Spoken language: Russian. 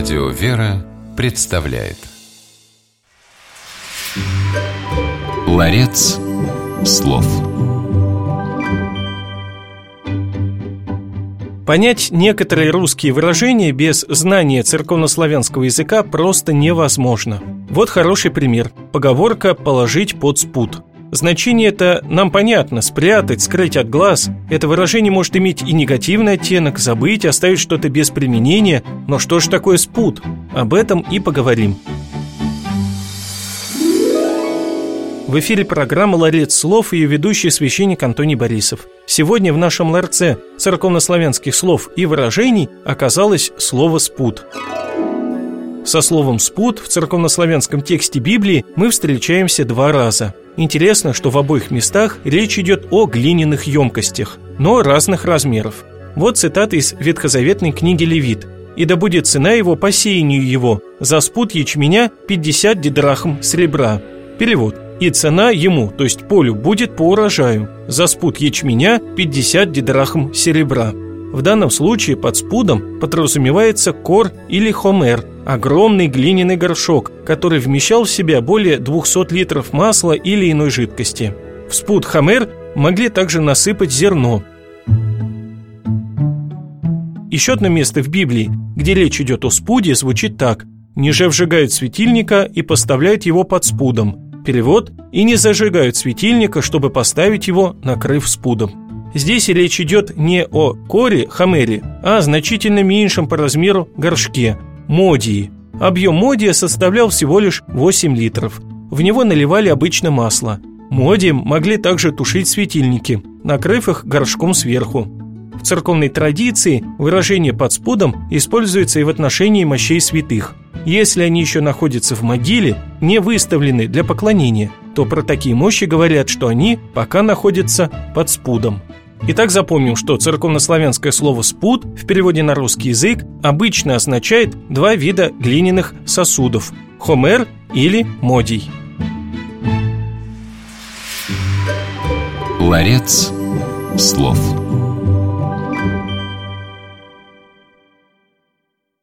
Радио «Вера» представляет Ларец слов Понять некоторые русские выражения без знания церковнославянского языка просто невозможно. Вот хороший пример. Поговорка «положить под спут». Значение это нам понятно, спрятать, скрыть от глаз. Это выражение может иметь и негативный оттенок, забыть, оставить что-то без применения. Но что же такое спут? Об этом и поговорим. В эфире программа «Ларец слов» и ее ведущий священник Антоний Борисов. Сегодня в нашем ларце церковнославянских слов и выражений оказалось слово «спут». Со словом «спут» в церковнославянском тексте Библии мы встречаемся два раза. Интересно, что в обоих местах речь идет о глиняных емкостях, но разных размеров. Вот цитата из ветхозаветной книги Левит. «И да будет цена его по сеянию его, за спут ячменя 50 дидрахм серебра». Перевод. «И цена ему, то есть полю, будет по урожаю, за спут ячменя 50 дидрахм серебра». В данном случае под спудом подразумевается кор или хомер, огромный глиняный горшок, который вмещал в себя более 200 литров масла или иной жидкости. В спуд хомер могли также насыпать зерно. Еще одно место в Библии, где речь идет о спуде, звучит так «Ниже вжигают светильника и поставляют его под спудом». Перевод «И не зажигают светильника, чтобы поставить его, накрыв спудом». Здесь речь идет не о коре хамере, а о значительно меньшем по размеру горшке – модии. Объем модия составлял всего лишь 8 литров. В него наливали обычно масло. Модием могли также тушить светильники, накрыв их горшком сверху. В церковной традиции выражение «под спудом» используется и в отношении мощей святых. Если они еще находятся в могиле, не выставлены для поклонения, то про такие мощи говорят, что они пока находятся под спудом. Итак, запомним, что церковнославянское слово «спут» в переводе на русский язык обычно означает два вида глиняных сосудов – хомер или модий. Ларец слов.